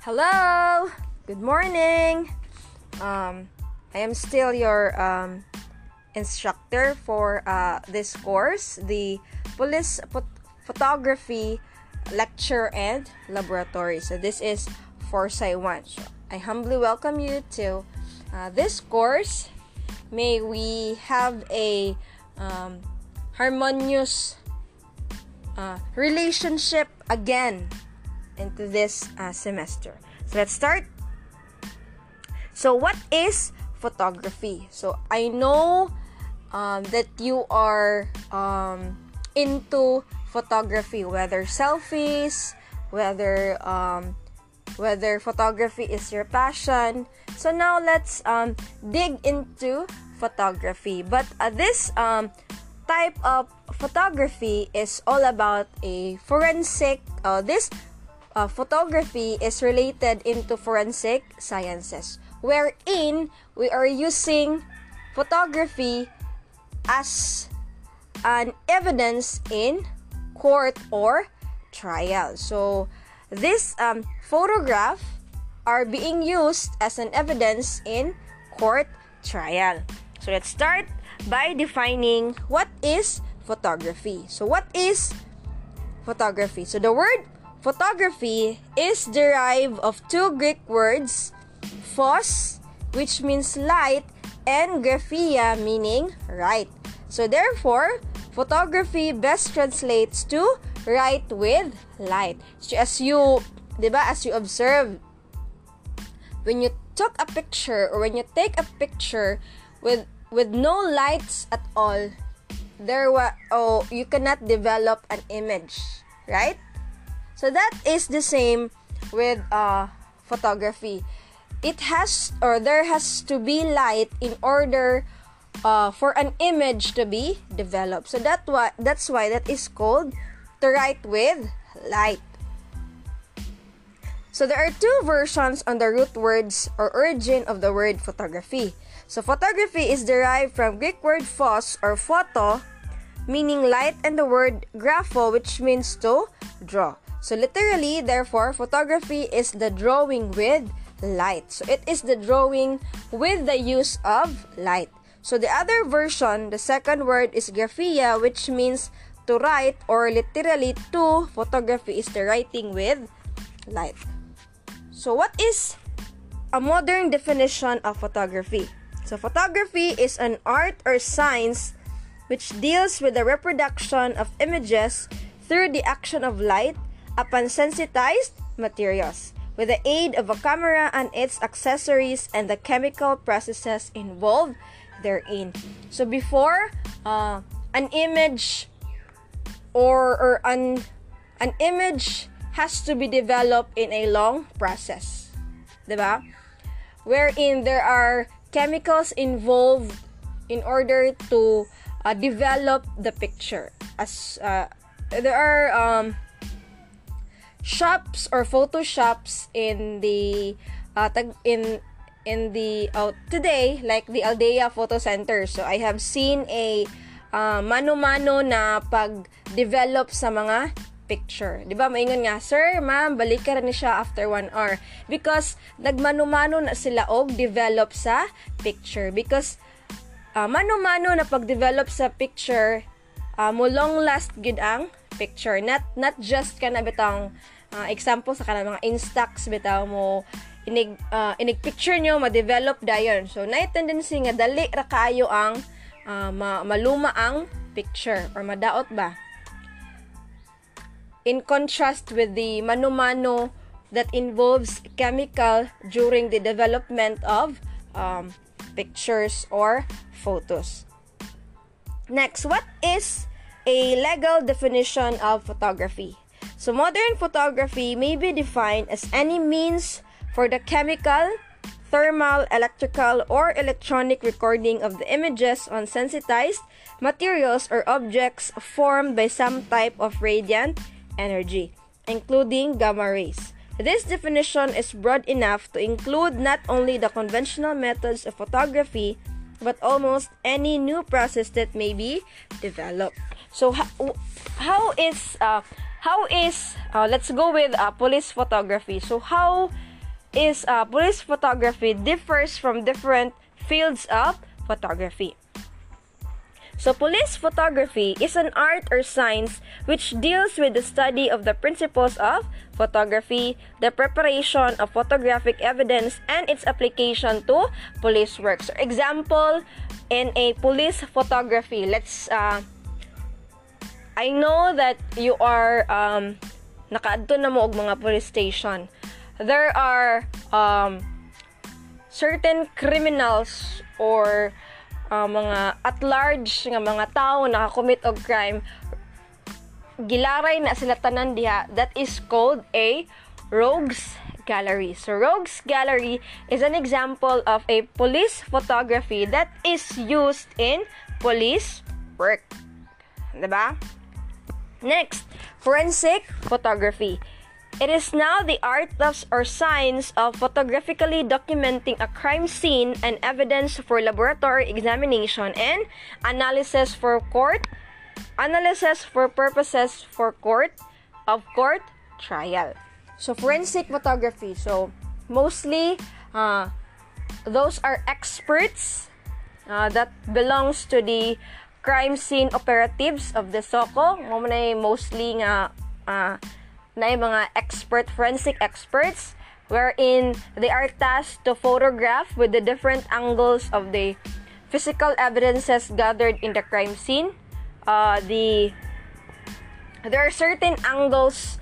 Hello, good morning. Um, I am still your um, instructor for uh, this course, the Police Phot- Photography Lecture and Laboratory. So, this is Forensic 1. So, I humbly welcome you to uh, this course. May we have a um, harmonious uh, relationship again into this uh, semester. So let's start. So what is photography? So I know um, that you are um, into photography, whether selfies, whether um, whether photography is your passion. So now let's um, dig into photography. But uh, this um, type of photography is all about a forensic. Uh, this uh, photography is related into forensic sciences, wherein we are using photography as an evidence in court or trial. So this um, photograph are being used as an evidence in court trial. So let's start by defining what is photography. So what is photography? So the word photography is derived of two Greek words, phos, which means light, and graphia, meaning write. So therefore, photography best translates to write with light. So as you, diba, as you observe, when you took a picture or when you take a picture with with no lights at all, there wa- oh you cannot develop an image, right? So that is the same with uh, photography. It has or there has to be light in order uh, for an image to be developed. So that why that's why that is called to write with light. So there are two versions on the root words or origin of the word photography. So photography is derived from Greek word phos or photo, meaning light, and the word grapho, which means to draw. So literally, therefore, photography is the drawing with light. So it is the drawing with the use of light. So the other version, the second word is graphia, which means to write or literally to photography is the writing with light. So what is a modern definition of photography? So, photography is an art or science which deals with the reproduction of images through the action of light upon sensitized materials with the aid of a camera and its accessories and the chemical processes involved therein. So, before uh, an image or, or an, an image has to be developed in a long process. Diba? Wherein there are chemicals involved in order to uh, develop the picture as uh, there are um, shops or photo shops in the uh, tag, in in the uh, today like the Aldea Photo Center so I have seen a uh, mano-mano na pag-develop sa mga picture. 'Di ba? Maingon nga, "Sir, ma'am, balik ka ni siya after one hour." Because nagmano-mano na sila og develop sa picture because uh, mano-mano na pag-develop sa picture uh, mo long last gid ang picture. Not not just kana bitang uh, example sa kana mga instax bitaw mo inig uh, inig picture nyo ma-develop dayon. So na tendency nga dali ra kaayo ang uh, ma- maluma ang picture or madaot ba in contrast with the mano-mano that involves chemical during the development of um, pictures or photos. Next, what is a legal definition of photography? So, modern photography may be defined as any means for the chemical, thermal, electrical, or electronic recording of the images on sensitized materials or objects formed by some type of radiant energy, including gamma rays. This definition is broad enough to include not only the conventional methods of photography, but almost any new process that may be developed. So, how, how is uh, how is uh, let's go with uh, police photography. So, how is uh, police photography differs from different fields of photography. So, police photography is an art or science which deals with the study of the principles of photography, the preparation of photographic evidence, and its application to police work. So, example, in a police photography, let's, uh, I know that you are, um, nakaadto na mo og mga police station. There are, um, certain criminals or uh, mga at large nga mga tao nakakommit og crime. Gilaray na sila tanan diha. That is called a rogues gallery. So rogues gallery is an example of a police photography that is used in police work. Diba next forensic photography It is now the art of or science of photographically documenting a crime scene and evidence for laboratory examination and analysis for court analysis for purposes for court of court trial. So forensic photography. So mostly uh, those are experts uh, that belongs to the crime scene operatives of the SOCO. Mo mostly nga uh, na mga expert, forensic experts, wherein they are tasked to photograph with the different angles of the physical evidences gathered in the crime scene. Uh, the there are certain angles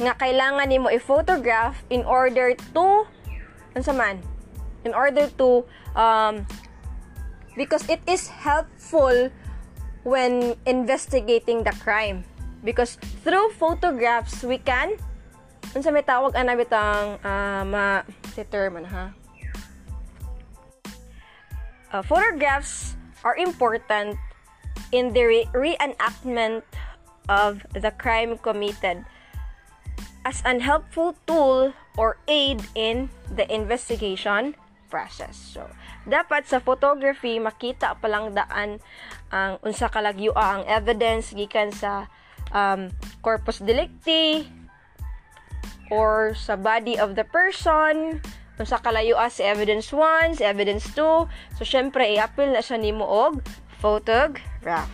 nga kailangan nimo i-photograph in order to unsa man in order to um, because it is helpful when investigating the crime because through photographs we can unsa may tawag ana bitang uh, ma si term ha uh, photographs are important in the re- reenactment of the crime committed as an helpful tool or aid in the investigation process. So, dapat sa photography makita pa lang daan ang unsa kalagyo ang evidence gikan sa um, corpus delicti or sa body of the person kung sa kalayo si evidence 1, si evidence 2. So, syempre, i-appeal na siya ni mo og photograph.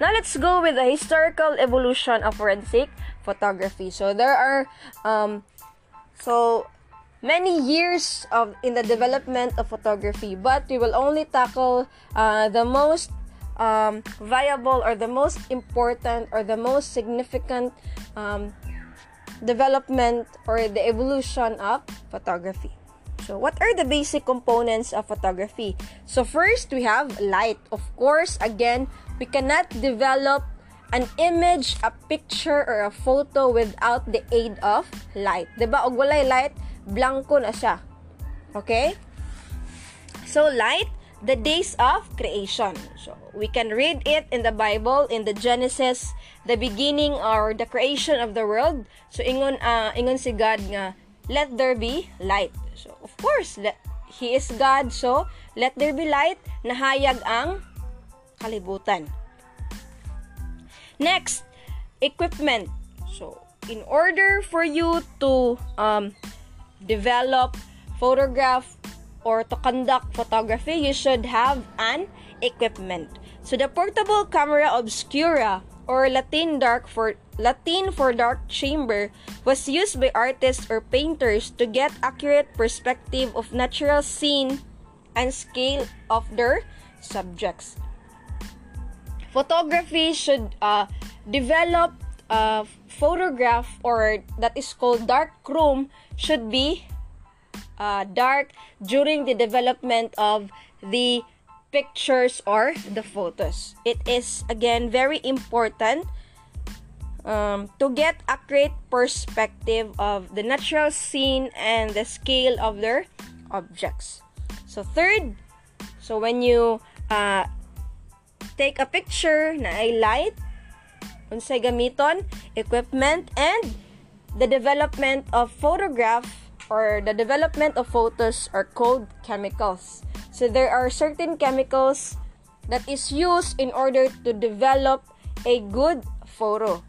Now, let's go with the historical evolution of forensic photography. So, there are, um, so, many years of in the development of photography, but we will only tackle uh, the most um, viable or the most important or the most significant um, development or the evolution of photography. So, what are the basic components of photography? So, first, we have light. Of course, again, we cannot develop an image, a picture, or a photo without the aid of light. Diba? Og walay light, blanco na siya. Okay? So, light the days of creation. So we can read it in the Bible in the Genesis, the beginning or the creation of the world. So ingon uh, ingon si God nga let there be light. So of course, let, he is God. So let there be light nahayag ang kalibutan. Next, equipment. So in order for you to um, develop, photograph, or to conduct photography, you should have an equipment. So the portable camera obscura or Latin dark for Latin for dark chamber was used by artists or painters to get accurate perspective of natural scene and scale of their subjects. Photography should uh, develop a photograph or that is called dark room should be uh, dark during the development of the pictures or the photos. It is again very important um, to get a great perspective of the natural scene and the scale of their objects. So third, so when you uh, take a picture na ay light, unsay gamiton, equipment, and the development of photograph or the development of photos are called chemicals. So there are certain chemicals that is used in order to develop a good photo.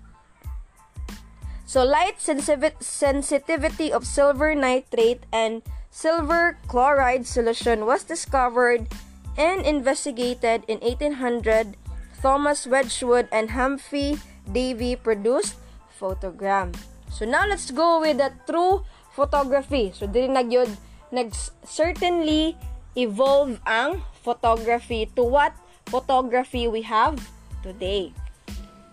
So light sensitivity of silver nitrate and silver chloride solution was discovered and investigated in 1800. Thomas Wedgwood and Humphrey Davy produced photogram. So now let's go with the true photography. So dili nagyod nag certainly evolve ang photography to what photography we have today.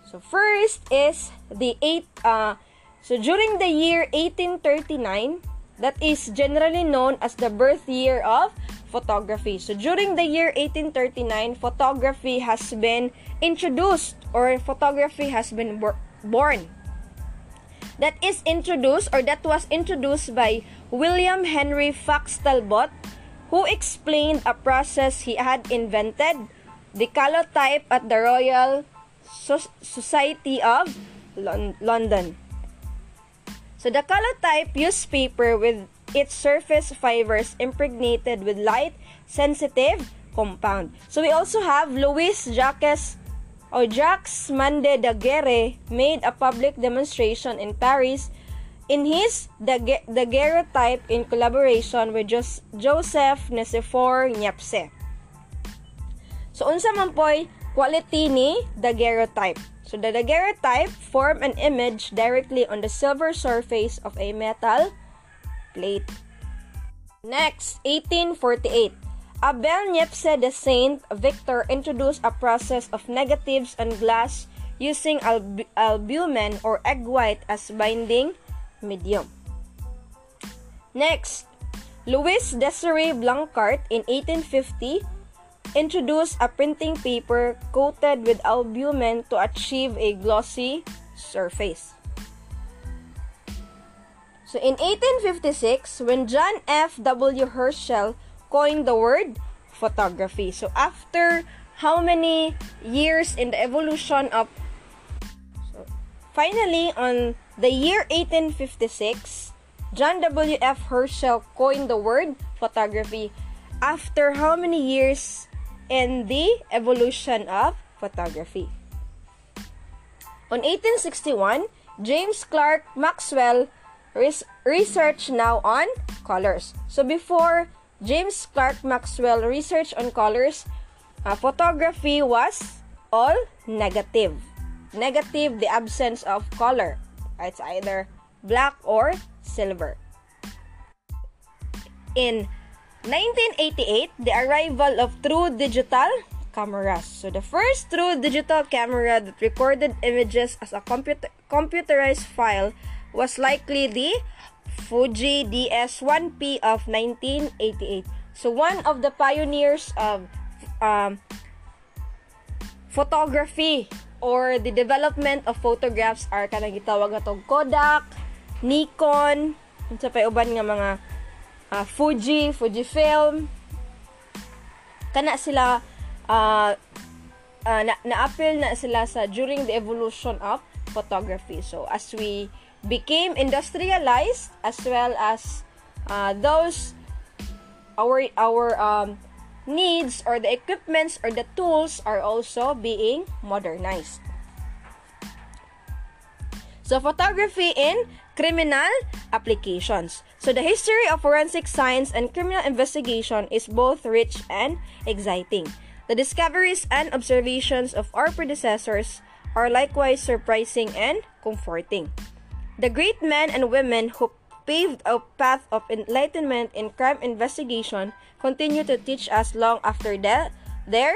So first is the eight uh so during the year 1839 that is generally known as the birth year of photography. So during the year 1839 photography has been introduced or photography has been born. That is introduced or that was introduced by William Henry Fox Talbot who explained a process he had invented, the calotype at the Royal so- Society of Lon- London. So the calotype used paper with its surface fibers impregnated with light sensitive compound. So we also have Louis Jacques Jacques Mande Daguerre made a public demonstration in Paris in his daguerreotype in collaboration with Joseph Nicephore Niepce. So unsa man po'y Quality ni daguerreotype. So the daguerreotype form an image directly on the silver surface of a metal plate. Next, 1848. Abel Niepce de Saint Victor introduced a process of negatives on glass using alb- albumen or egg white as binding medium. Next, Louis Desiree Blanquart in 1850 introduced a printing paper coated with albumen to achieve a glossy surface. So in 1856, when John F. W. Herschel coined the word photography. So after how many years in the evolution of so finally on the year 1856, John W. F. Herschel coined the word photography. After how many years in the evolution of photography. On 1861, James Clerk Maxwell res- researched now on colors. So before James Clerk Maxwell research on colors, uh, photography was all negative. Negative, the absence of color. It's either black or silver. In 1988, the arrival of true digital cameras. So the first true digital camera that recorded images as a computer computerized file was likely the Fuji DS1P of 1988. So one of the pioneers of um, photography or the development of photographs are kanang gitawag atong Kodak, Nikon, pa uban nga mga uh, Fuji, Fujifilm. Kana sila uh, uh, na na-appeal na sila sa during the evolution of photography. So as we became industrialized as well as uh, those our our um, needs or the equipments or the tools are also being modernized. So photography in criminal applications. So the history of forensic science and criminal investigation is both rich and exciting. The discoveries and observations of our predecessors are likewise surprising and comforting. The great men and women who paved a path of enlightenment in crime investigation continue to teach us long after de- their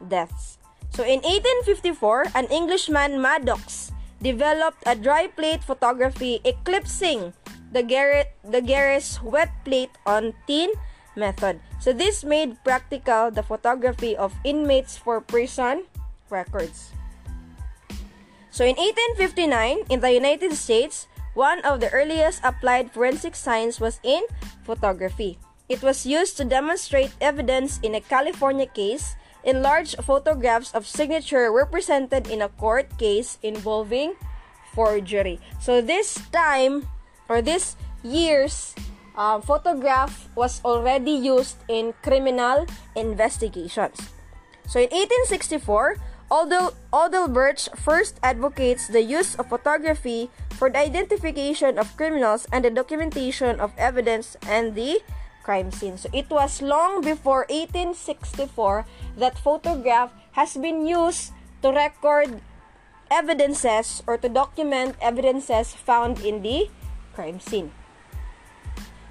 deaths. So in 1854, an Englishman Maddox developed a dry plate photography eclipsing the Garrett the Garris wet plate on tin method. So this made practical the photography of inmates for prison records. So in 1859 in the United States, one of the earliest applied forensic science was in photography. It was used to demonstrate evidence in a California case enlarged photographs of signature were presented in a court case involving forgery. So this time or this year's uh, photograph was already used in criminal investigations. So in 1864, Odelbrecht first advocates the use of photography for the identification of criminals and the documentation of evidence and the crime scene. So it was long before 1864 that photograph has been used to record evidences or to document evidences found in the crime scene.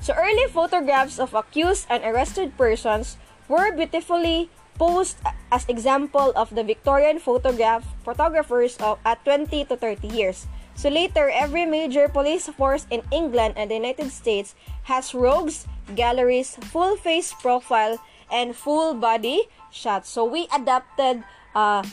So early photographs of accused and arrested persons were beautifully posed as example of the Victorian photograph photographers of at 20 to 30 years. So later, every major police force in England and the United States has rogues, galleries, full face profile, and full body shots. So we adapted uh,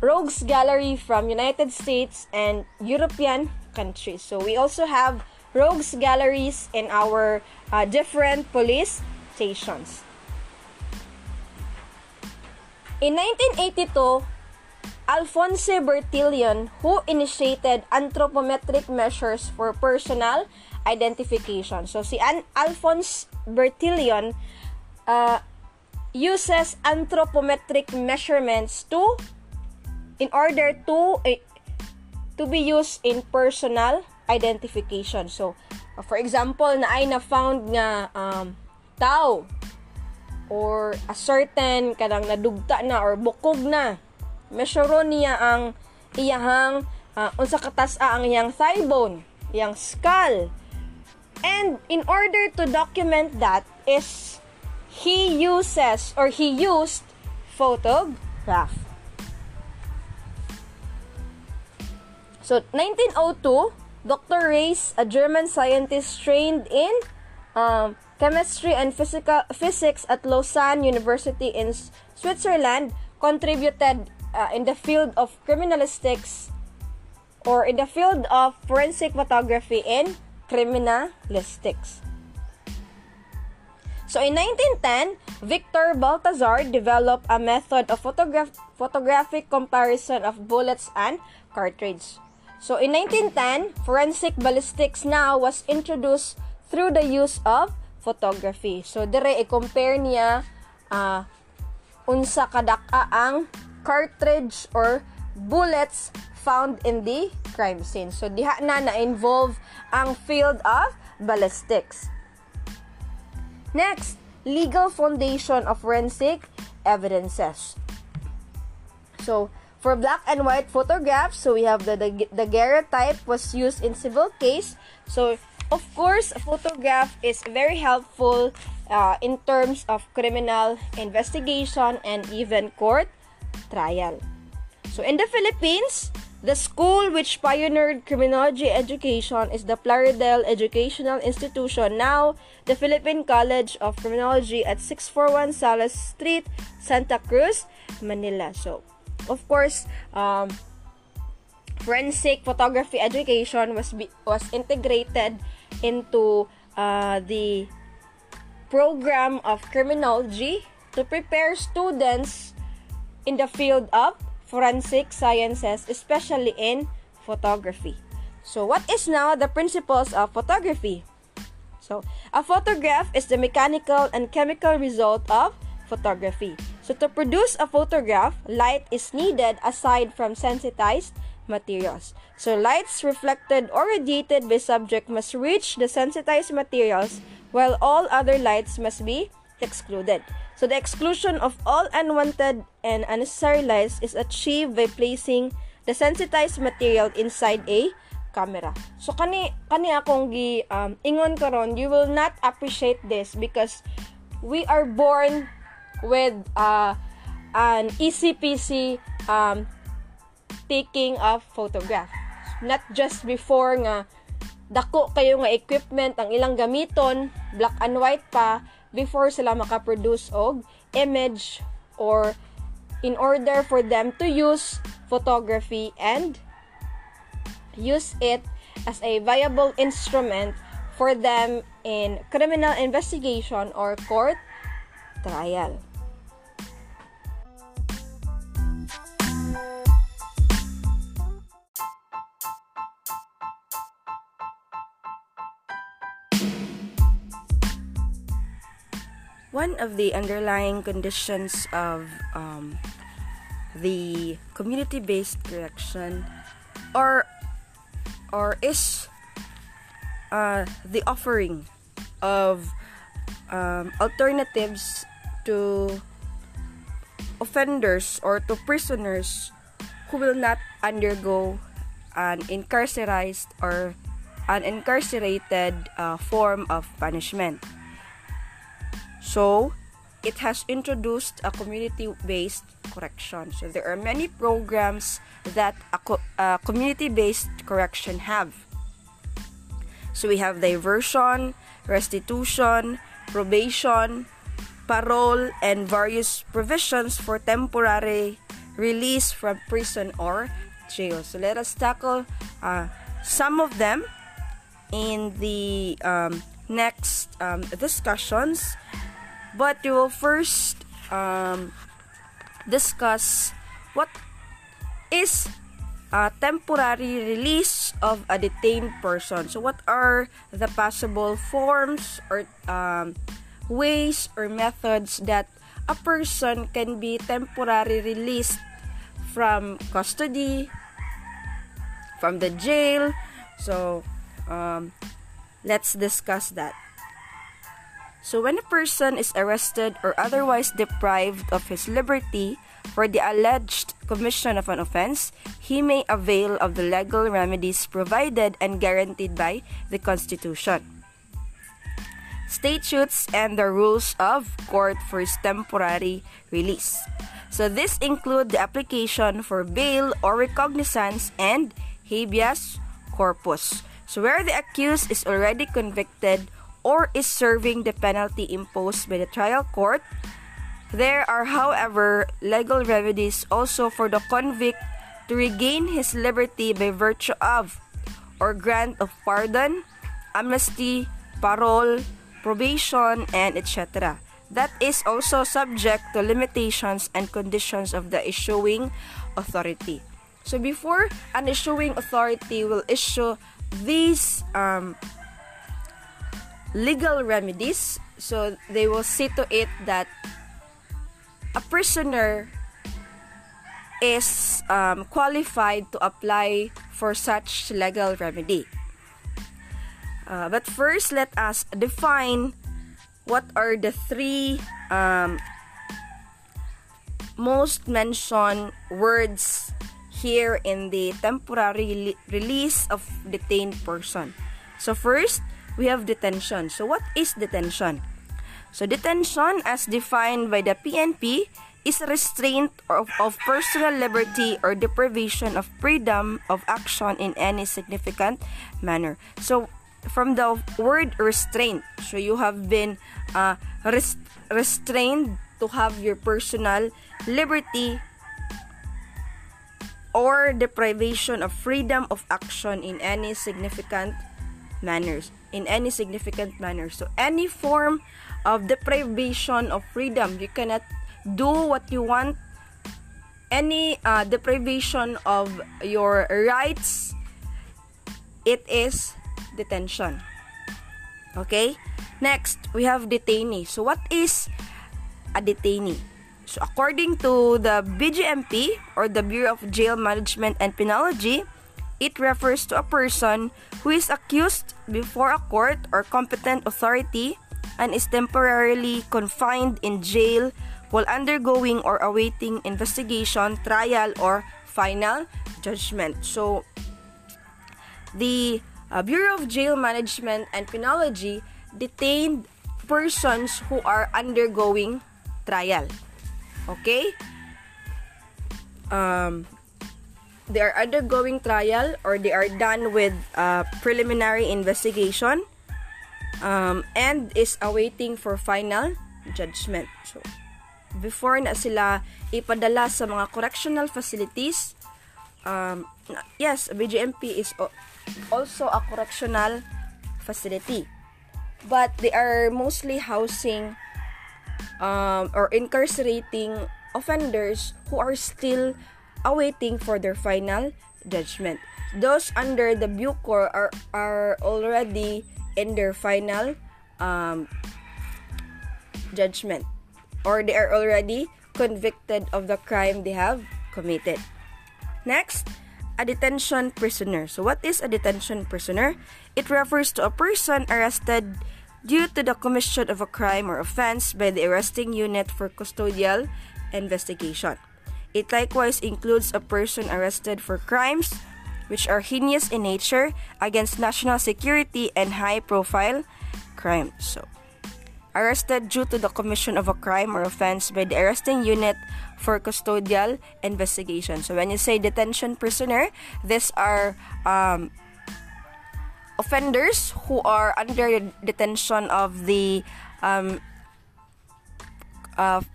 rogues gallery from United States and European countries. So we also have rogues galleries in our uh, different police stations. In 1982, Alphonse Bertillon, who initiated anthropometric measures for personal identification. So si An Alphonse Bertillon uh, uses anthropometric measurements to in order to uh, to be used in personal identification. So, uh, for example, na ay na found nga um, tao or a certain kanang nadugta na or bukog na. Measure niya ang iyahang uh, unsa katasa ang iyang thigh bone, iyang skull. And in order to document that is he uses or he used photograph. So 1902 Dr. Reis, a German scientist trained in um, chemistry and physical, physics at Lausanne University in Switzerland, contributed uh, in the field of criminalistics or in the field of forensic photography in criminalistics. So in 1910, Victor Balthazard developed a method of photograph- photographic comparison of bullets and cartridges. So in 1910, forensic ballistics now was introduced through the use of photography. So dire i-compare niya uh, unsa kadaka ang cartridge or bullets found in the crime scene. So diha na na-involve ang field of ballistics. Next, legal foundation of forensic evidences. So, For black and white photographs, so we have the, the daguerreotype was used in civil case. So, of course, photograph is very helpful uh, in terms of criminal investigation and even court trial. So, in the Philippines, the school which pioneered criminology education is the Plaridel Educational Institution, now the Philippine College of Criminology at 641 Salas Street, Santa Cruz, Manila. So, of course, um, forensic photography education was be, was integrated into uh, the program of criminology to prepare students in the field of forensic sciences, especially in photography. So, what is now the principles of photography? So, a photograph is the mechanical and chemical result of photography. So to produce a photograph, light is needed aside from sensitized materials. So lights reflected or radiated by subject must reach the sensitized materials while all other lights must be excluded. So the exclusion of all unwanted and unnecessary lights is achieved by placing the sensitized material inside a camera. So kani kani akong gi um, ingon karon you will not appreciate this because we are born with uh, an ECPC um, taking of photograph. Not just before nga dako kayo nga equipment ang ilang gamiton, black and white pa, before sila makaproduce og image or in order for them to use photography and use it as a viable instrument for them in criminal investigation or court trial. One of the underlying conditions of um, the community-based correction or or is uh, the offering of um, alternatives to offenders or to prisoners who will not undergo an incarcerated or an incarcerated uh, form of punishment. So, it has introduced a community-based correction. So there are many programs that a, co- a community-based correction have. So we have diversion, restitution, probation, parole, and various provisions for temporary release from prison or jail. So let us tackle uh, some of them in the um, next um, discussions. But we will first um, discuss what is a temporary release of a detained person. So, what are the possible forms or um, ways or methods that a person can be temporarily released from custody, from the jail? So, um, let's discuss that. So, when a person is arrested or otherwise deprived of his liberty for the alleged commission of an offense, he may avail of the legal remedies provided and guaranteed by the Constitution. Statutes and the rules of court for his temporary release. So, this include the application for bail or recognizance and habeas corpus. So, where the accused is already convicted or is serving the penalty imposed by the trial court. There are, however, legal remedies also for the convict to regain his liberty by virtue of or grant of pardon, amnesty, parole, probation, and etc. That is also subject to limitations and conditions of the issuing authority. So before an issuing authority will issue these um, legal remedies. So they will see to it that a prisoner is um, qualified to apply for such legal remedy. Uh, but first, let us define what are the three um, most mentioned words here in the temporary release of detained person. So first, we have detention. So what is detention? So detention as defined by the PNP is restraint of, of personal liberty or deprivation of freedom of action in any significant manner. So from the word restraint, so you have been uh, rest- restrained to have your personal liberty or deprivation of freedom of action in any significant manners in any significant manner. So any form of deprivation of freedom you cannot do what you want. Any uh, deprivation of your rights it is detention. Okay? Next we have detainee. So what is a detainee? So according to the BJMP or the Bureau of Jail Management and Penology it refers to a person who is accused before a court or competent authority and is temporarily confined in jail while undergoing or awaiting investigation, trial, or final judgment. So, the uh, Bureau of Jail Management and Penology detained persons who are undergoing trial. Okay? Um, they are undergoing trial or they are done with uh, preliminary investigation um, and is awaiting for final judgment. So, before na sila ipadala sa mga correctional facilities, um, yes, BJMP is also a correctional facility. But they are mostly housing um, or incarcerating offenders who are still awaiting for their final judgment. Those under the Bucor are, are already in their final um, judgment or they are already convicted of the crime they have committed. Next, a detention prisoner. So, what is a detention prisoner? It refers to a person arrested due to the commission of a crime or offense by the arresting unit for custodial investigation. It likewise includes a person arrested for crimes which are heinous in nature against national security and high profile crimes. So, arrested due to the commission of a crime or offense by the arresting unit for custodial investigation. So, when you say detention prisoner, these are um, offenders who are under the detention of the um, uh,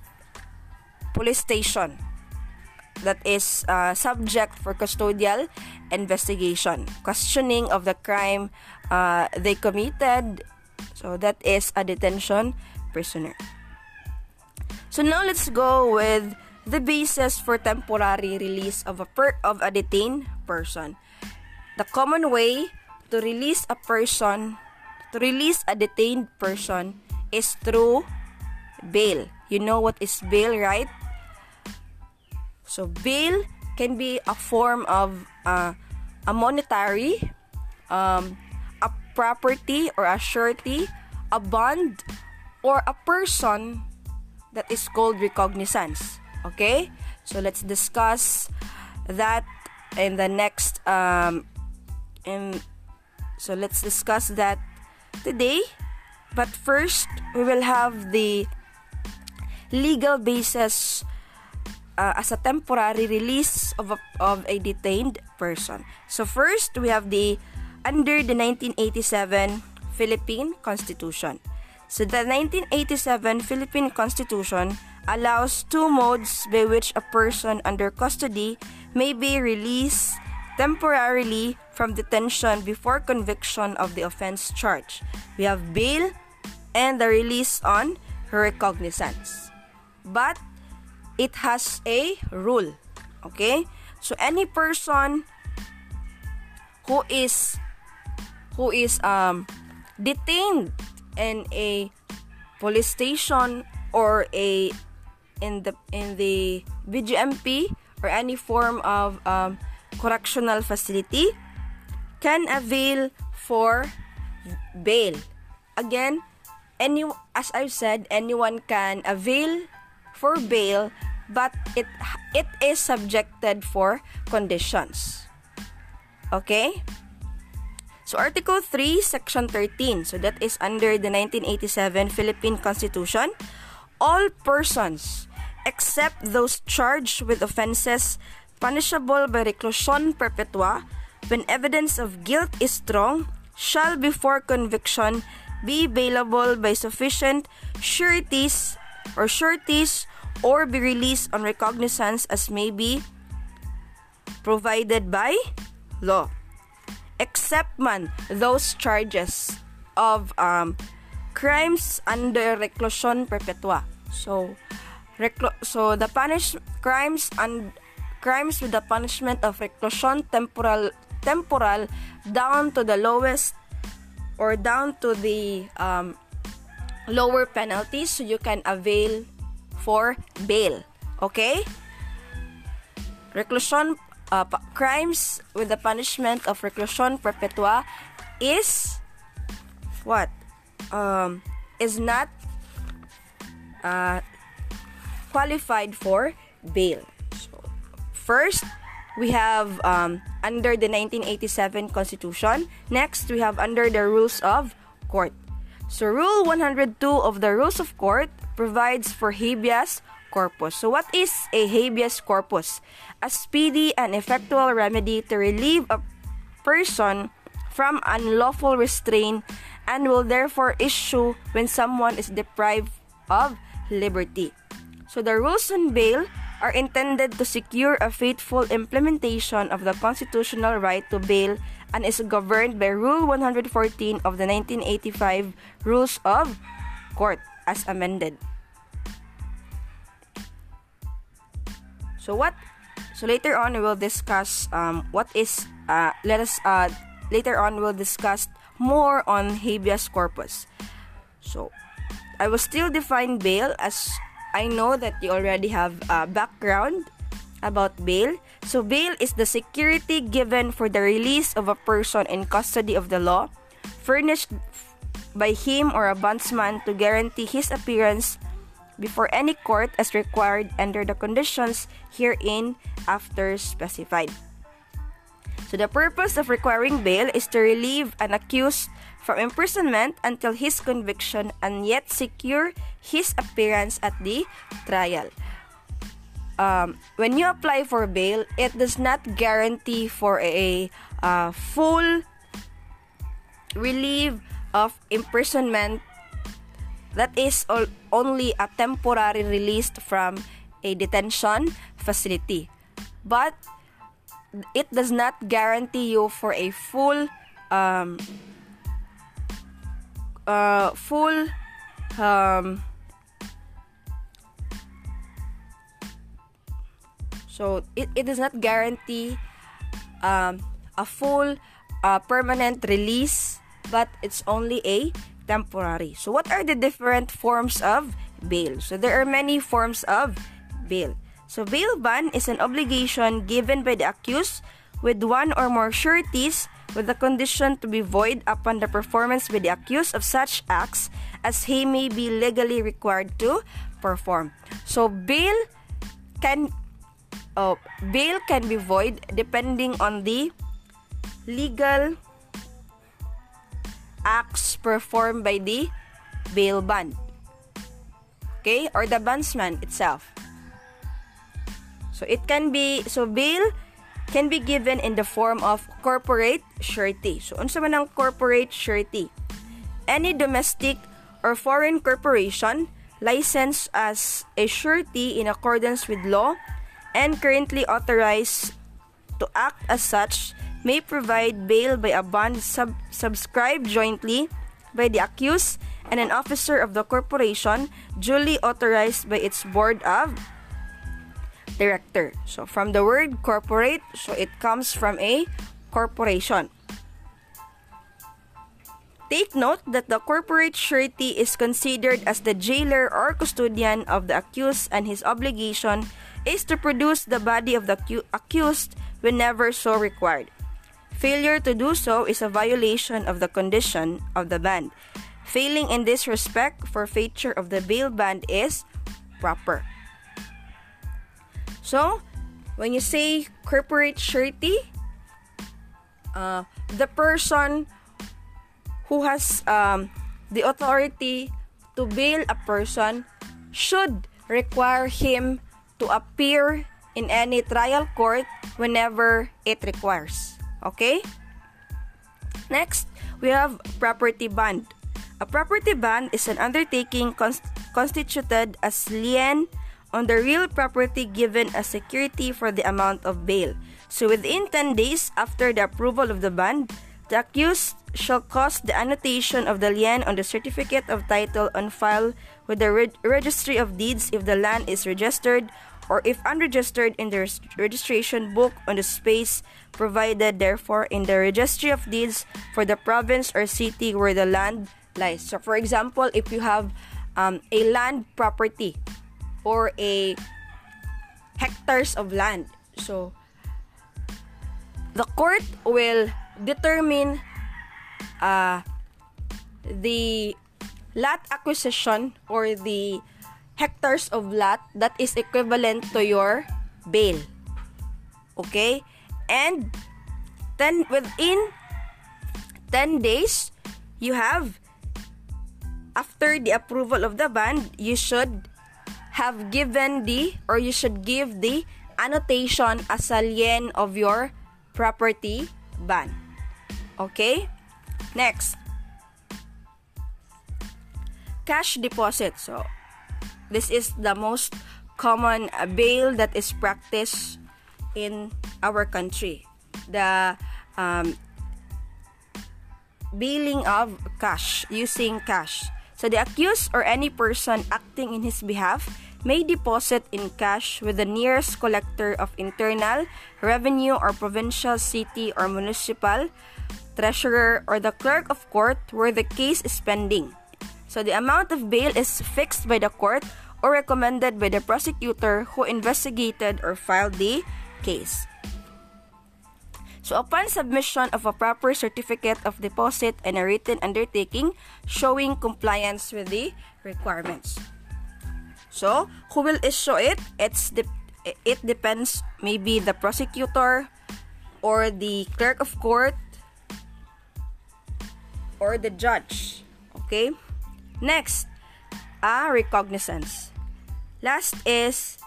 police station that is uh, subject for custodial investigation, questioning of the crime uh, they committed. So that is a detention prisoner. So now let's go with the basis for temporary release of a per- of a detained person. The common way to release a person, to release a detained person is through bail. You know what is bail, right? So bail can be a form of uh, a monetary, um, a property or a surety, a bond, or a person that is called recognizance. Okay, so let's discuss that in the next um, in so let's discuss that today. But first, we will have the legal basis uh, as a temporary release of a, of a detained person. So first, we have the under the 1987 Philippine Constitution. So the 1987 Philippine Constitution allows two modes by which a person under custody may be released temporarily from detention before conviction of the offense charge. We have bail and the release on recognizance. But it has a rule. Okay? So any person who is who is um detained in a police station or a in the in the BJMP or any form of um, correctional facility can avail for bail. Again, any as I've said, anyone can avail for bail, but it it is subjected for conditions. Okay? So Article 3, Section 13. So that is under the 1987 Philippine Constitution. All persons except those charged with offenses punishable by reclusion perpetua when evidence of guilt is strong shall before conviction be bailable by sufficient sureties or sureties or be released on recognizance as may be provided by law. Except man those charges of um, crimes under reclusion perpetua. So, reclu- so the punish crimes and crimes with the punishment of reclusion temporal temporal down to the lowest or down to the um, lower penalties so you can avail for bail. Okay? Reclusion uh, crimes with the punishment of reclusion perpetua is what? Um, is not uh, qualified for bail. So, first, we have um, under the 1987 Constitution. Next, we have under the rules of court. So Rule 102 of the Rules of Court provides for habeas corpus. So what is a habeas corpus? A speedy and effectual remedy to relieve a person from unlawful restraint and will therefore issue when someone is deprived of liberty. So the rules on bail are intended to secure a faithful implementation of the constitutional right to bail and is governed by Rule 114 of the 1985 Rules of Court as amended. So what? So later on we will discuss um, what is. Uh, let us uh, later on we'll discuss more on habeas corpus. So I will still define bail as I know that you already have a background about bail. So, bail is the security given for the release of a person in custody of the law, furnished by him or a bondsman to guarantee his appearance before any court as required under the conditions herein after specified. So, the purpose of requiring bail is to relieve an accused from imprisonment until his conviction and yet secure his appearance at the trial. Um, when you apply for bail, it does not guarantee for a, a full relief of imprisonment that is only a temporary release from a detention facility. But it does not guarantee you for a full um, uh, full um, so it, it does not guarantee um, a full uh, permanent release but it's only a temporary. So what are the different forms of bail? So there are many forms of bail. So bail bond is an obligation given by the accused with one or more sureties with the condition to be void upon the performance by the accused of such acts as he may be legally required to perform. So bail can uh, bail can be void depending on the legal acts performed by the bail bond. Okay? Or the bondsman itself. So it can be so bail can be given in the form of corporate surety. So, unsa man ang corporate surety? Any domestic or foreign corporation licensed as a surety in accordance with law and currently authorized to act as such may provide bail by a bond sub- subscribed jointly by the accused and an officer of the corporation duly authorized by its board of director. So from the word corporate, so it comes from a corporation. Take note that the corporate surety is considered as the jailer or custodian of the accused and his obligation is to produce the body of the accused whenever so required. Failure to do so is a violation of the condition of the band. Failing in this respect, forfeiture of the bail band is proper. So, when you say corporate surety, uh, the person who has um, the authority to bail a person should require him to appear in any trial court whenever it requires. Okay? Next, we have property bond. A property bond is an undertaking const- constituted as lien on the real property given as security for the amount of bail. So within 10 days after the approval of the bond, the accused shall cause the annotation of the lien on the certificate of title on file with the Re- registry of deeds if the land is registered or if unregistered in the registration book on the space provided therefore in the registry of deeds for the province or city where the land lies. So for example, if you have um, a land property or a hectares of land. So, the court will determine uh, the lot acquisition or the hectares of lot that is equivalent to your bail. Okay? And then within 10 days, you have after the approval of the band, you should have given the or you should give the annotation as a lien of your property ban. Okay? Next. Cash deposit. So, this is the most common bail that is practiced in our country. The um, bailing of cash, using cash. So the accused or any person acting in his behalf may deposit in cash with the nearest collector of internal revenue or provincial, city, or municipal treasurer or the clerk of court where the case is pending. So the amount of bail is fixed by the court or recommended by the prosecutor who investigated or filed the case. So, upon submission of a proper certificate of deposit and a written undertaking showing compliance with the requirements. So, who will issue it? It's de- it depends maybe the prosecutor or the clerk of court or the judge. Okay? Next, a recognizance. Last is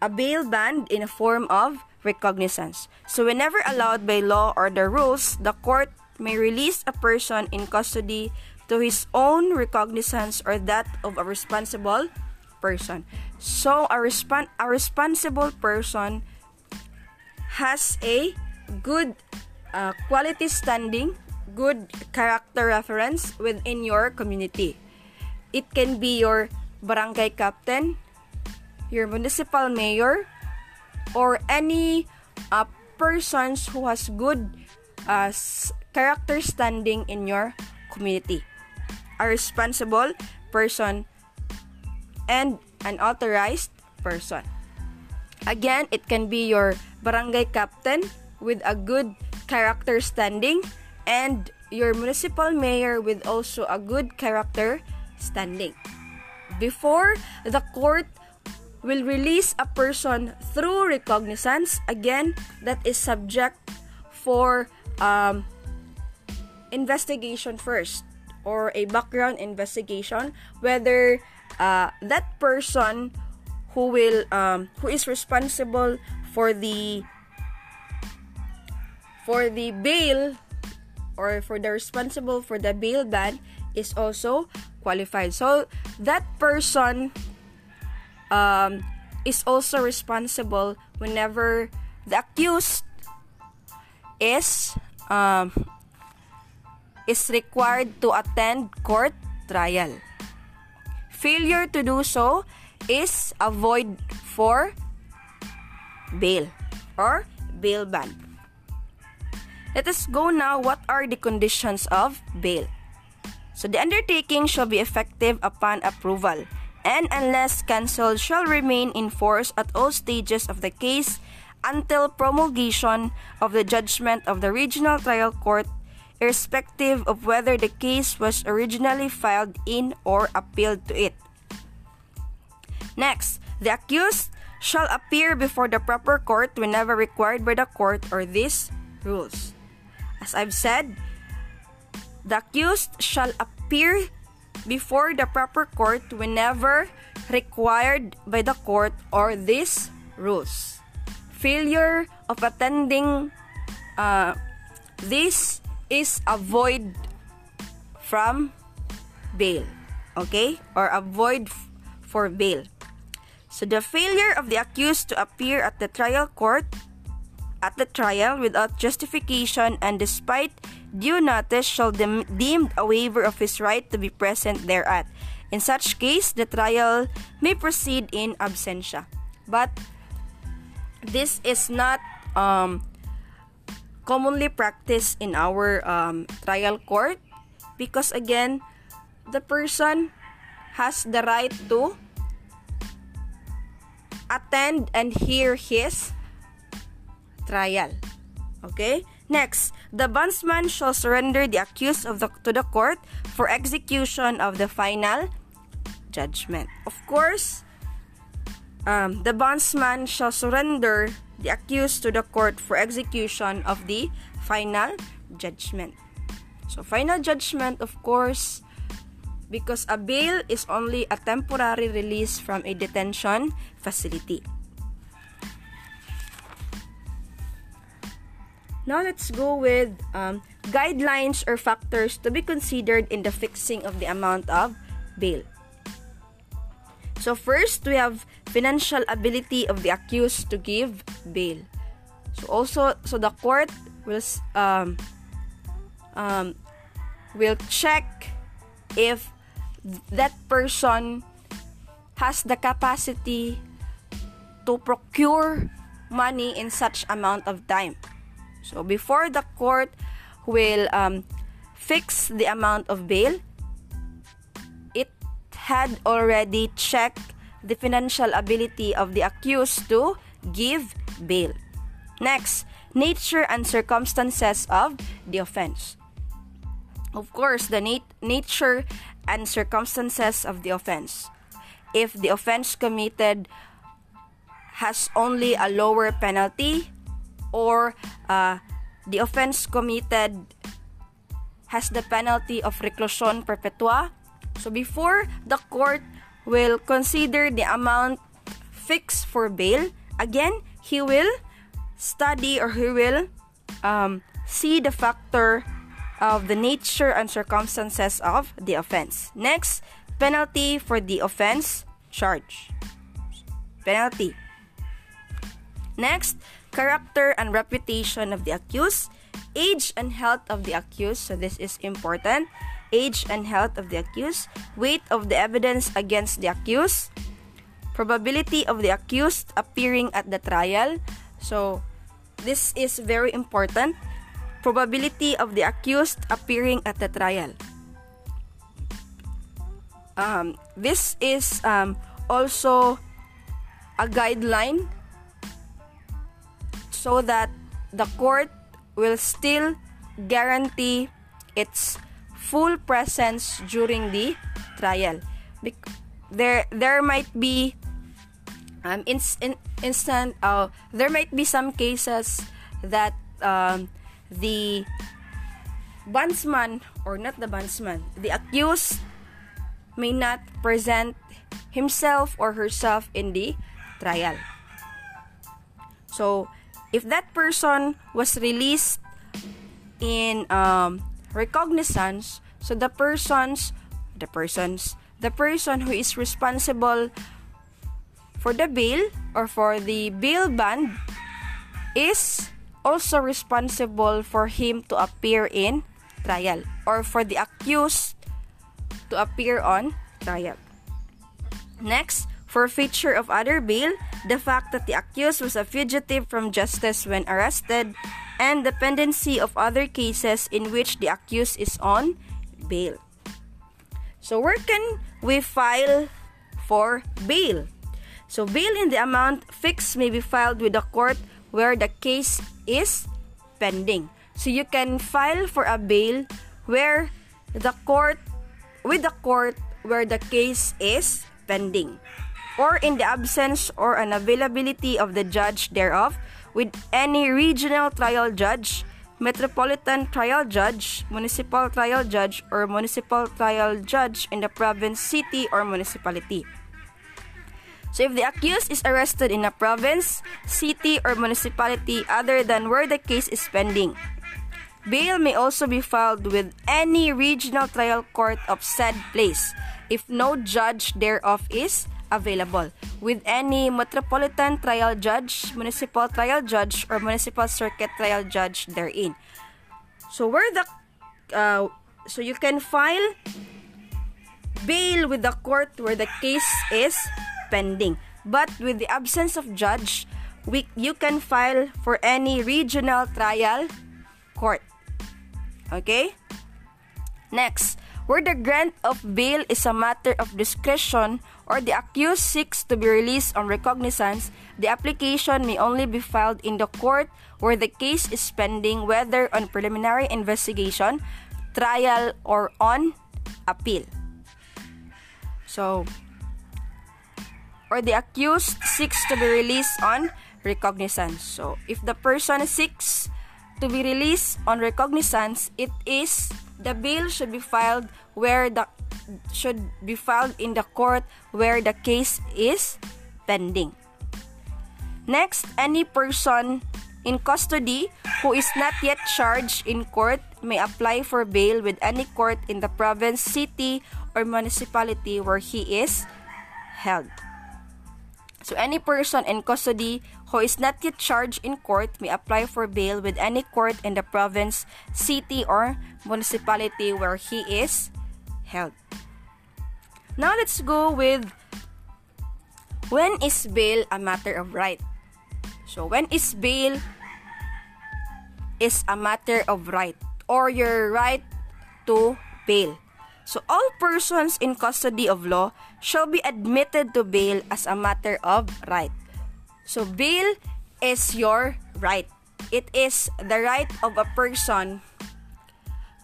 a bail bond in a form of recognizance. So, whenever allowed by law or the rules, the court may release a person in custody to his own recognizance or that of a responsible person. So, a, respon- a responsible person has a good uh, quality standing, good character reference within your community. It can be your barangay captain, your municipal mayor, or any uh, persons who has good uh, character standing in your community. A responsible person and an authorized person. Again, it can be your barangay captain with a good character standing and your municipal mayor with also a good character standing. Before the court will release a person through recognizance, again, that is subject for um, investigation first or a background investigation whether uh, that person who will um, who is responsible for the for the bail or for the responsible for the bail ban is also qualified. So that person um, is also responsible whenever the accused is um, is required to attend court trial. Failure to do so is a void for bail or bail ban. Let us go now what are the conditions of bail. So the undertaking shall be effective upon approval and unless cancelled shall remain in force at all stages of the case until promulgation of the judgment of the regional trial court irrespective of whether the case was originally filed in or appealed to it. Next, the accused shall appear before the proper court whenever required by the court or these rules. As I've said, the accused shall appear before the proper court whenever required by the court or these rules. Failure of attending uh, this is avoid from bail. Okay? Or avoid for bail. So the failure of the accused to appear at the trial court at the trial without justification and despite due notice shall be deemed a waiver of his right to be present thereat. In such case, the trial may proceed in absentia. But this is not um, commonly practiced in our um, trial court because again, the person has the right to attend and hear his trial. Okay? Next, the bondsman shall surrender the accused of the, to the court for execution of the final judgment. Of course, um, the bondsman shall surrender the accused to the court for execution of the final judgment. So, final judgment, of course, because a bail is only a temporary release from a detention facility. Now let's go with um, guidelines or factors to be considered in the fixing of the amount of bail. So first, we have financial ability of the accused to give bail. So also, so the court will um, um, will check if that person has the capacity to procure money in such amount of time. So before the court will um, fix the amount of bail, it had already checked the financial ability of the accused to give bail. Next, nature and circumstances of the offense. Of course, the nat- nature and circumstances of the offense. If the offense committed has only a lower penalty or uh, the offense committed has the penalty of reclusion perpetua. So before the court will consider the amount fixed for bail, again, he will study or he will um, see the factor of the nature and circumstances of the offense. Next, penalty for the offense charge. Penalty. Next, character and reputation of the accused, age and health of the accused. So this is important. Age and health of the accused, weight of the evidence against the accused, probability of the accused appearing at the trial. So this is very important. Probability of the accused appearing at the trial. Um, this is um, also a guideline so that the court will still guarantee its full presence during the trial. There, there might be um, in, in, instant, uh, there might be some cases that um, the bondsman or not the bondsman, the accused may not present himself or herself in the trial. So, if that person was released in um, recognizance, so the persons, the persons, the person who is responsible for the bail or for the bail bond is also responsible for him to appear in trial or for the accused to appear on trial. Next, forfeiture of other bail, the fact that the accused was a fugitive from justice when arrested, and the dependency of other cases in which the accused is on bail. So, where can we file for bail? So, bail in the amount fixed may be filed with the court where the case is pending. So, you can file for a bail where the court, with the court where the case is pending or in the absence or unavailability of the judge thereof, with any regional trial judge, metropolitan trial judge, municipal trial judge, or municipal trial judge in the province, city, or municipality. So, if the accused is arrested in a province, city, or municipality other than where the case is pending, bail may also be filed with any regional trial court of said place if no judge thereof is available with any metropolitan trial judge, municipal trial judge, or municipal circuit trial judge therein. So where the uh, so you can file bail with the court where the case is pending. But with the absence of judge, we, you can file for any regional trial court. Okay? Next, where the grant of bail is a matter of discretion or the accused seeks to be released on recognizance, the application may only be filed in the court where the case is pending, whether on preliminary investigation, trial, or on appeal. So, or the accused seeks to be released on recognizance. So, if the person seeks to be released on recognizance, it is the bill should be filed where the should be filed in the court where the case is pending. Next, any person in custody who is not yet charged in court may apply for bail with any court in the province, city, or municipality where he is held. So, any person in custody who is not yet charged in court may apply for bail with any court in the province, city, or municipality where he is held. Now let's go with when is bail a matter of right? So when is bail is a matter of right or your right to bail. So all persons in custody of law shall be admitted to bail as a matter of right. So bail is your right. It is the right of a person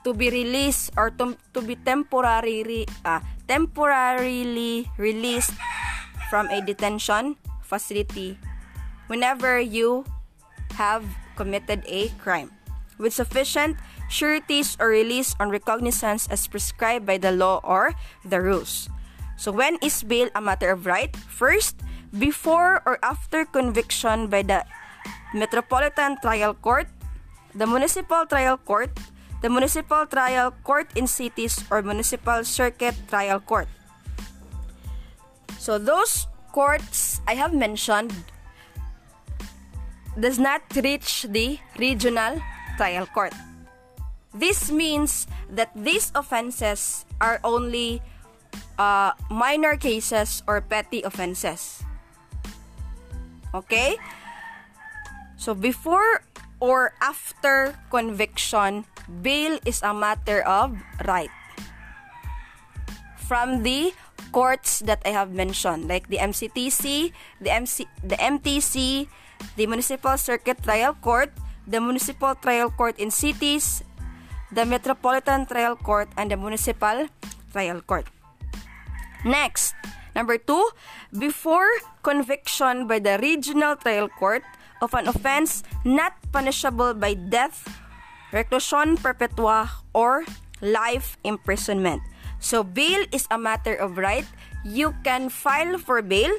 to be released or to, to be temporarily uh, temporarily released from a detention facility whenever you have committed a crime with sufficient sureties or release on recognizance as prescribed by the law or the rules. So when is bail a matter of right? First, before or after conviction by the Metropolitan Trial Court, the Municipal Trial Court, the Municipal Trial Court in cities or Municipal Circuit Trial Court. So those courts I have mentioned does not reach the regional trial court. This means that these offenses are only uh, minor cases or petty offenses. Okay? So before or after conviction, bail is a matter of right. From the courts that I have mentioned, like the MCTC, the MC, the MTC, the Municipal Circuit Trial Court, the Municipal Trial Court in cities, the Metropolitan Trial Court, and the Municipal Trial Court. Next, number two, before conviction by the Regional Trial Court of an offense not punishable by death, reclusion perpetua, or life imprisonment. So, bail is a matter of right. You can file for bail.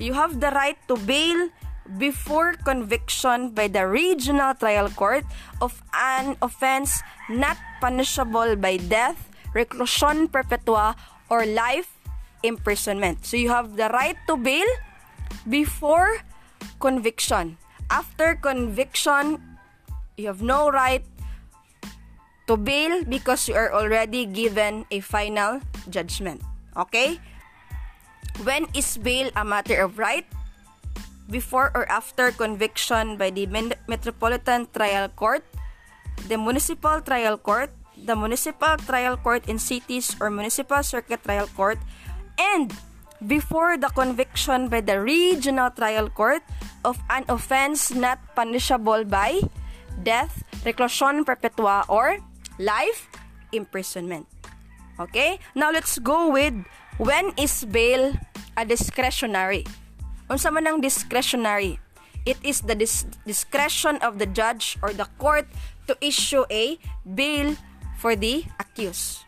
You have the right to bail before conviction by the regional trial court of an offense not punishable by death, reclusion perpetua, or life imprisonment. So you have the right to bail before conviction. After conviction, you have no right to bail because you are already given a final judgment. Okay? When is bail a matter of right? before or after conviction by the Metropolitan Trial Court, the Municipal Trial Court, the Municipal Trial Court in cities or Municipal Circuit Trial Court, and before the conviction by the Regional Trial Court of an offense not punishable by death, reclusion perpetua, or life imprisonment. Okay? Now let's go with when is bail a discretionary? unsa man ang discretionary it is the dis- discretion of the judge or the court to issue a bail for the accused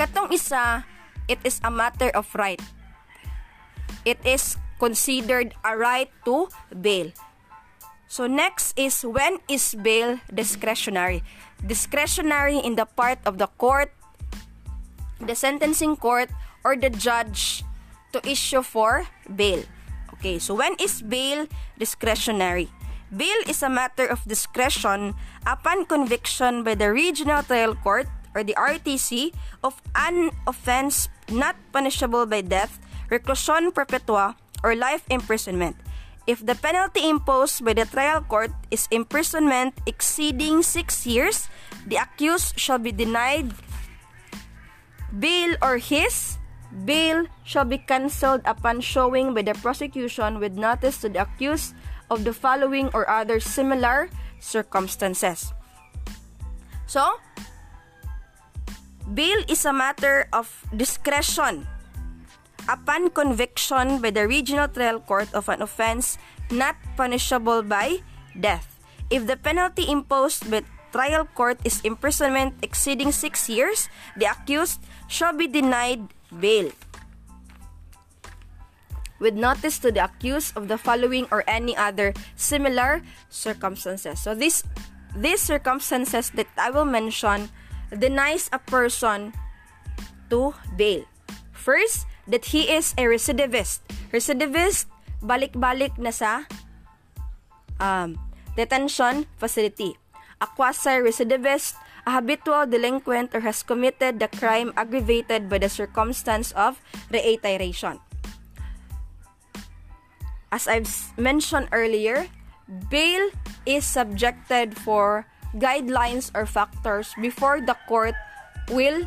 katong isa it is a matter of right it is considered a right to bail so next is when is bail discretionary discretionary in the part of the court the sentencing court or the judge to issue for bail. Okay, so when is bail discretionary? Bail is a matter of discretion upon conviction by the Regional Trial Court or the RTC of an offense not punishable by death, reclusion perpetua, or life imprisonment. If the penalty imposed by the trial court is imprisonment exceeding 6 years, the accused shall be denied bail or his Bail shall be cancelled upon showing by the prosecution with notice to the accused of the following or other similar circumstances. So, bail is a matter of discretion upon conviction by the regional trial court of an offense not punishable by death. If the penalty imposed by trial court is imprisonment exceeding 6 years, the accused shall be denied bail with notice to the accused of the following or any other similar circumstances. So this these circumstances that I will mention denies a person to bail. First, that he is a recidivist. Recidivist, balik-balik na sa um, detention facility. A quasi-recidivist, a habitual delinquent or has committed the crime aggravated by the circumstance of reiteration. As I've mentioned earlier, bail is subjected for guidelines or factors before the court will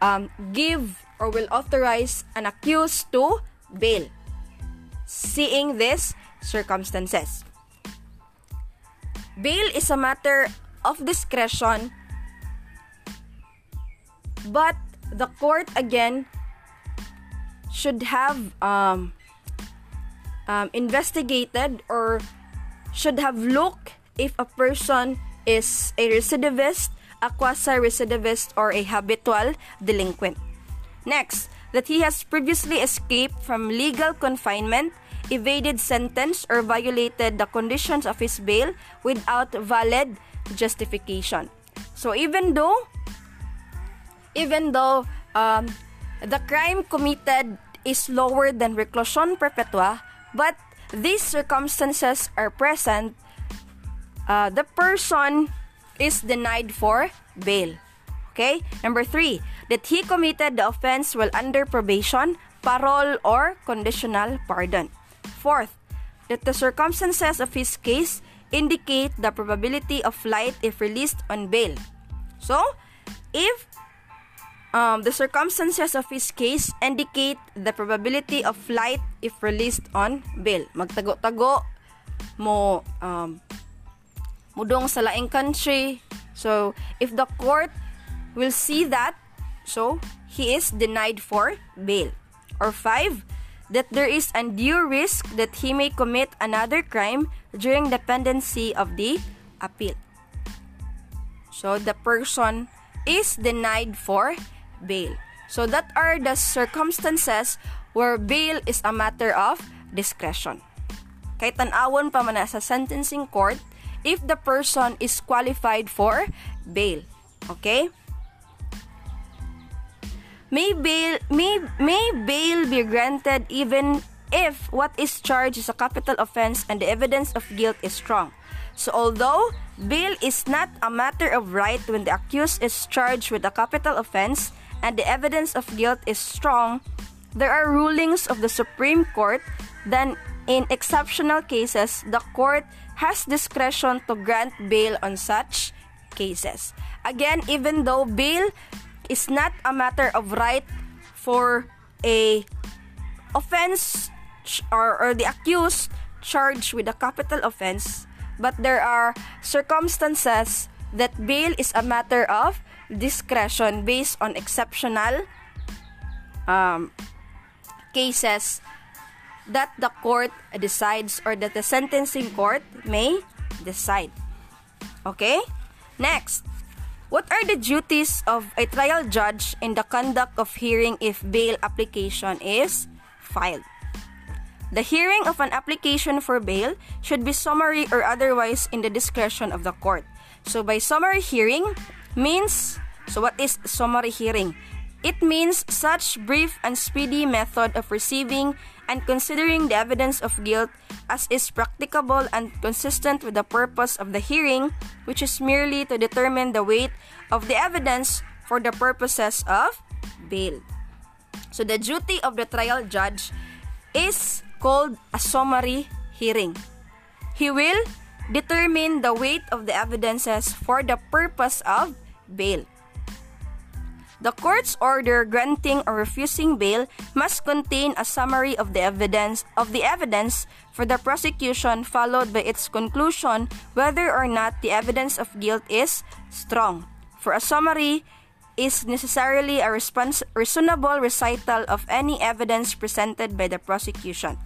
um, give or will authorize an accused to bail, seeing these circumstances. Bail is a matter of discretion, but the court again should have um, um, investigated or should have looked if a person is a recidivist, a quasi-recidivist, or a habitual delinquent. Next, that he has previously escaped from legal confinement, evaded sentence, or violated the conditions of his bail without valid justification. So even though, even though um, the crime committed is lower than reclusion perpetua, but these circumstances are present, uh, the person is denied for bail. Okay? Number three, that he committed the offense while under probation, parole, or conditional pardon. Fourth, that the circumstances of his case indicate the probability of flight if released on bail. So, if um, the circumstances of his case indicate the probability of flight if released on bail. Magtago-tago mo um, mudong sa laing country. So, if the court will see that, so he is denied for bail. Or five, that there is undue risk that he may commit another crime during the pendency of the appeal. So, the person is denied for bail. So, that are the circumstances where bail is a matter of discretion. Kay tanawon pa man sa sentencing court if the person is qualified for bail. Okay? May bail, may, may bail be granted even if what is charged is a capital offense and the evidence of guilt is strong. So, although bail is not a matter of right when the accused is charged with a capital offense and the evidence of guilt is strong, there are rulings of the Supreme Court that in exceptional cases, the court has discretion to grant bail on such cases. Again, even though bail is not a matter of right for a offense or, or the accused charged with a capital offense, but there are circumstances that bail is a matter of discretion based on exceptional um, cases that the court decides or that the sentencing court may decide. Okay? Next, what are the duties of a trial judge in the conduct of hearing if bail application is filed? The hearing of an application for bail should be summary or otherwise in the discretion of the court. So by summary hearing means so what is summary hearing? It means such brief and speedy method of receiving and considering the evidence of guilt as is practicable and consistent with the purpose of the hearing, which is merely to determine the weight of the evidence for the purposes of bail. So the duty of the trial judge is called a summary hearing. He will determine the weight of the evidences for the purpose of bail. The court's order granting or refusing bail must contain a summary of the evidence of the evidence for the prosecution followed by its conclusion whether or not the evidence of guilt is strong. For a summary is necessarily a reasonable recital of any evidence presented by the prosecution.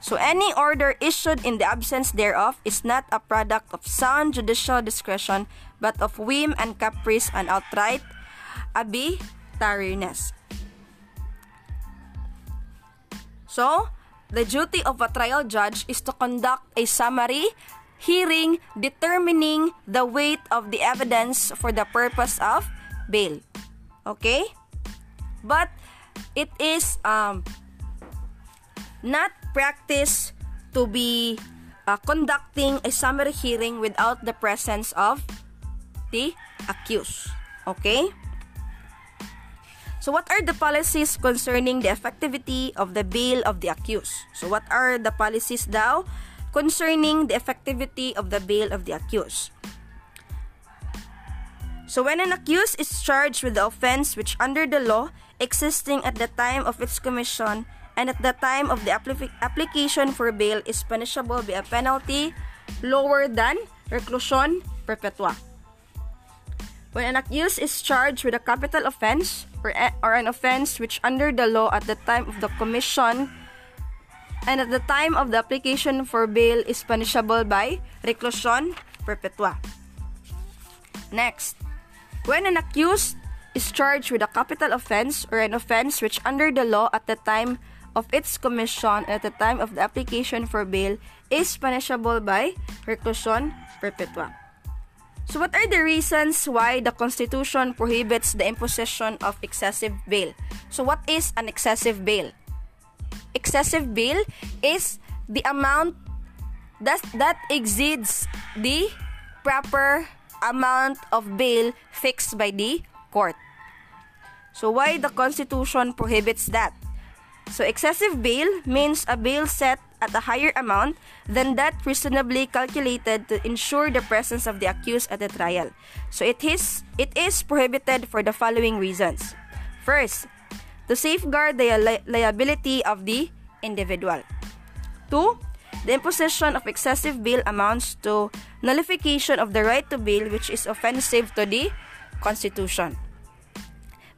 So any order issued in the absence thereof is not a product of sound judicial discretion but of whim and caprice and outright arbitrariness. So, the duty of a trial judge is to conduct a summary hearing determining the weight of the evidence for the purpose of bail. Okay? But it is um, not practice to be uh, conducting a summary hearing without the presence of the accused. Okay? So what are the policies concerning the effectivity of the bail of the accused? So what are the policies daw concerning the effectivity of the bail of the accused? So when an accused is charged with the offense which under the law existing at the time of its commission and at the time of the appli- application for bail is punishable by a penalty lower than reclusion perpetua. When an accused is charged with a capital offense or, a- or an offense which under the law at the time of the commission and at the time of the application for bail is punishable by reclusion perpetua. Next, when an accused is charged with a capital offense or an offense which under the law at the time of its commission at the time of the application for bail is punishable by reclusion perpetua. So what are the reasons why the Constitution prohibits the imposition of excessive bail? So what is an excessive bail? Excessive bail is the amount that that exceeds the proper amount of bail fixed by the court. So why the Constitution prohibits that? So excessive bail means a bail set at a higher amount than that reasonably calculated to ensure the presence of the accused at the trial. So it is it is prohibited for the following reasons. First, to safeguard the li- liability of the individual. Two, the imposition of excessive bail amounts to nullification of the right to bail which is offensive to the Constitution.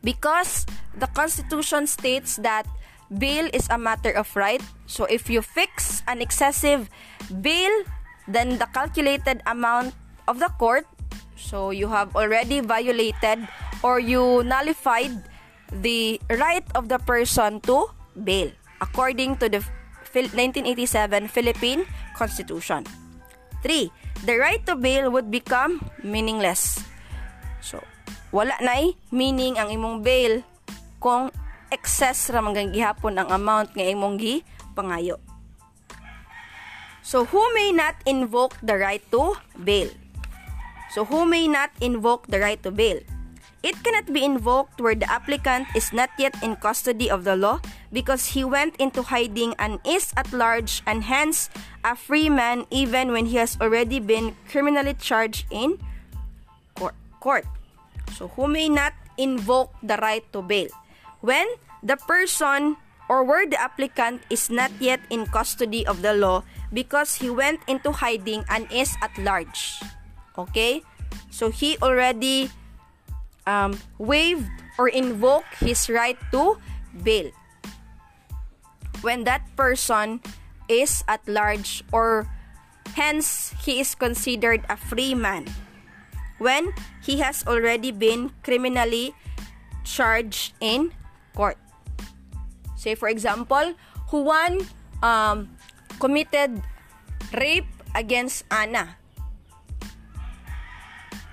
Because the Constitution states that bail is a matter of right, so if you fix an excessive bail, then the calculated amount of the court, so you have already violated or you nullified the right of the person to bail according to the 1987 Philippine Constitution. 3. The right to bail would become meaningless. So, wala nay meaning ang imong bail kung excess ra man gihapon ang amount nga imong gi pangayo. So, who may not invoke the right to bail? So, who may not invoke the right to bail? It cannot be invoked where the applicant is not yet in custody of the law because he went into hiding and is at large and hence a free man even when he has already been criminally charged in court. So, who may not invoke the right to bail? When the person or where the applicant is not yet in custody of the law because he went into hiding and is at large. Okay? So, he already um, waived or invoked his right to bail when that person is at large or hence he is considered a free man when he has already been criminally charged in court say for example Juan um, committed rape against Anna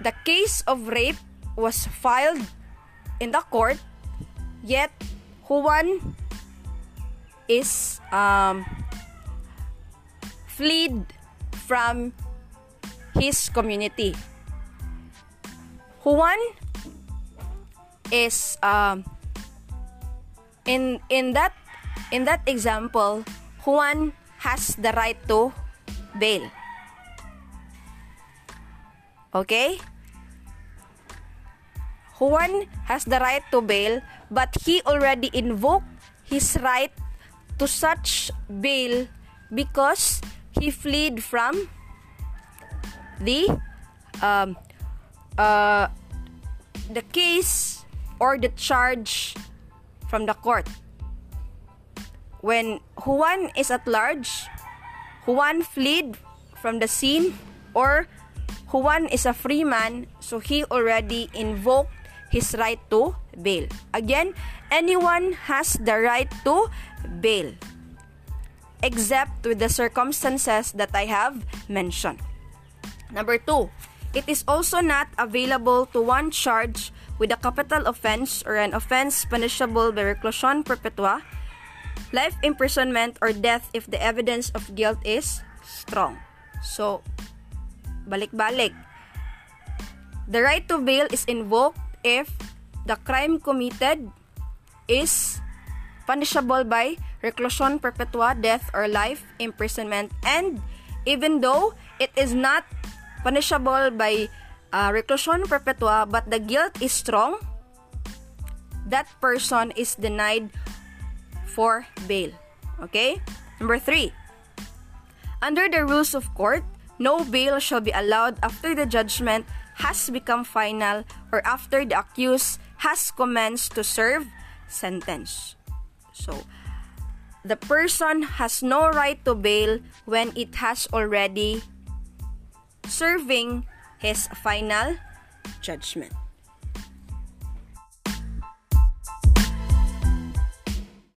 the case of rape was filed in the court, yet Juan is um, fled from his community. Juan is um, in in that in that example, Juan has the right to bail. Okay? Juan has the right to bail, but he already invoked his right to such bail because he fled from the um, uh, the case or the charge from the court. When Juan is at large, Juan fled from the scene or Juan is a free man, so he already invoked his right to bail. Again, anyone has the right to bail except with the circumstances that I have mentioned. Number two, it is also not available to one charge with a capital offense or an offense punishable by reclusion perpetua, life imprisonment, or death if the evidence of guilt is strong. So, balik-balik. The right to bail is invoked if the crime committed is punishable by reclusion perpetua, death, or life imprisonment, and even though it is not punishable by uh, reclusion perpetua but the guilt is strong, that person is denied for bail. Okay? Number three, under the rules of court, no bail shall be allowed after the judgment has become final or after the accused has commenced to serve sentence. So, the person has no right to bail when it has already serving his final judgment.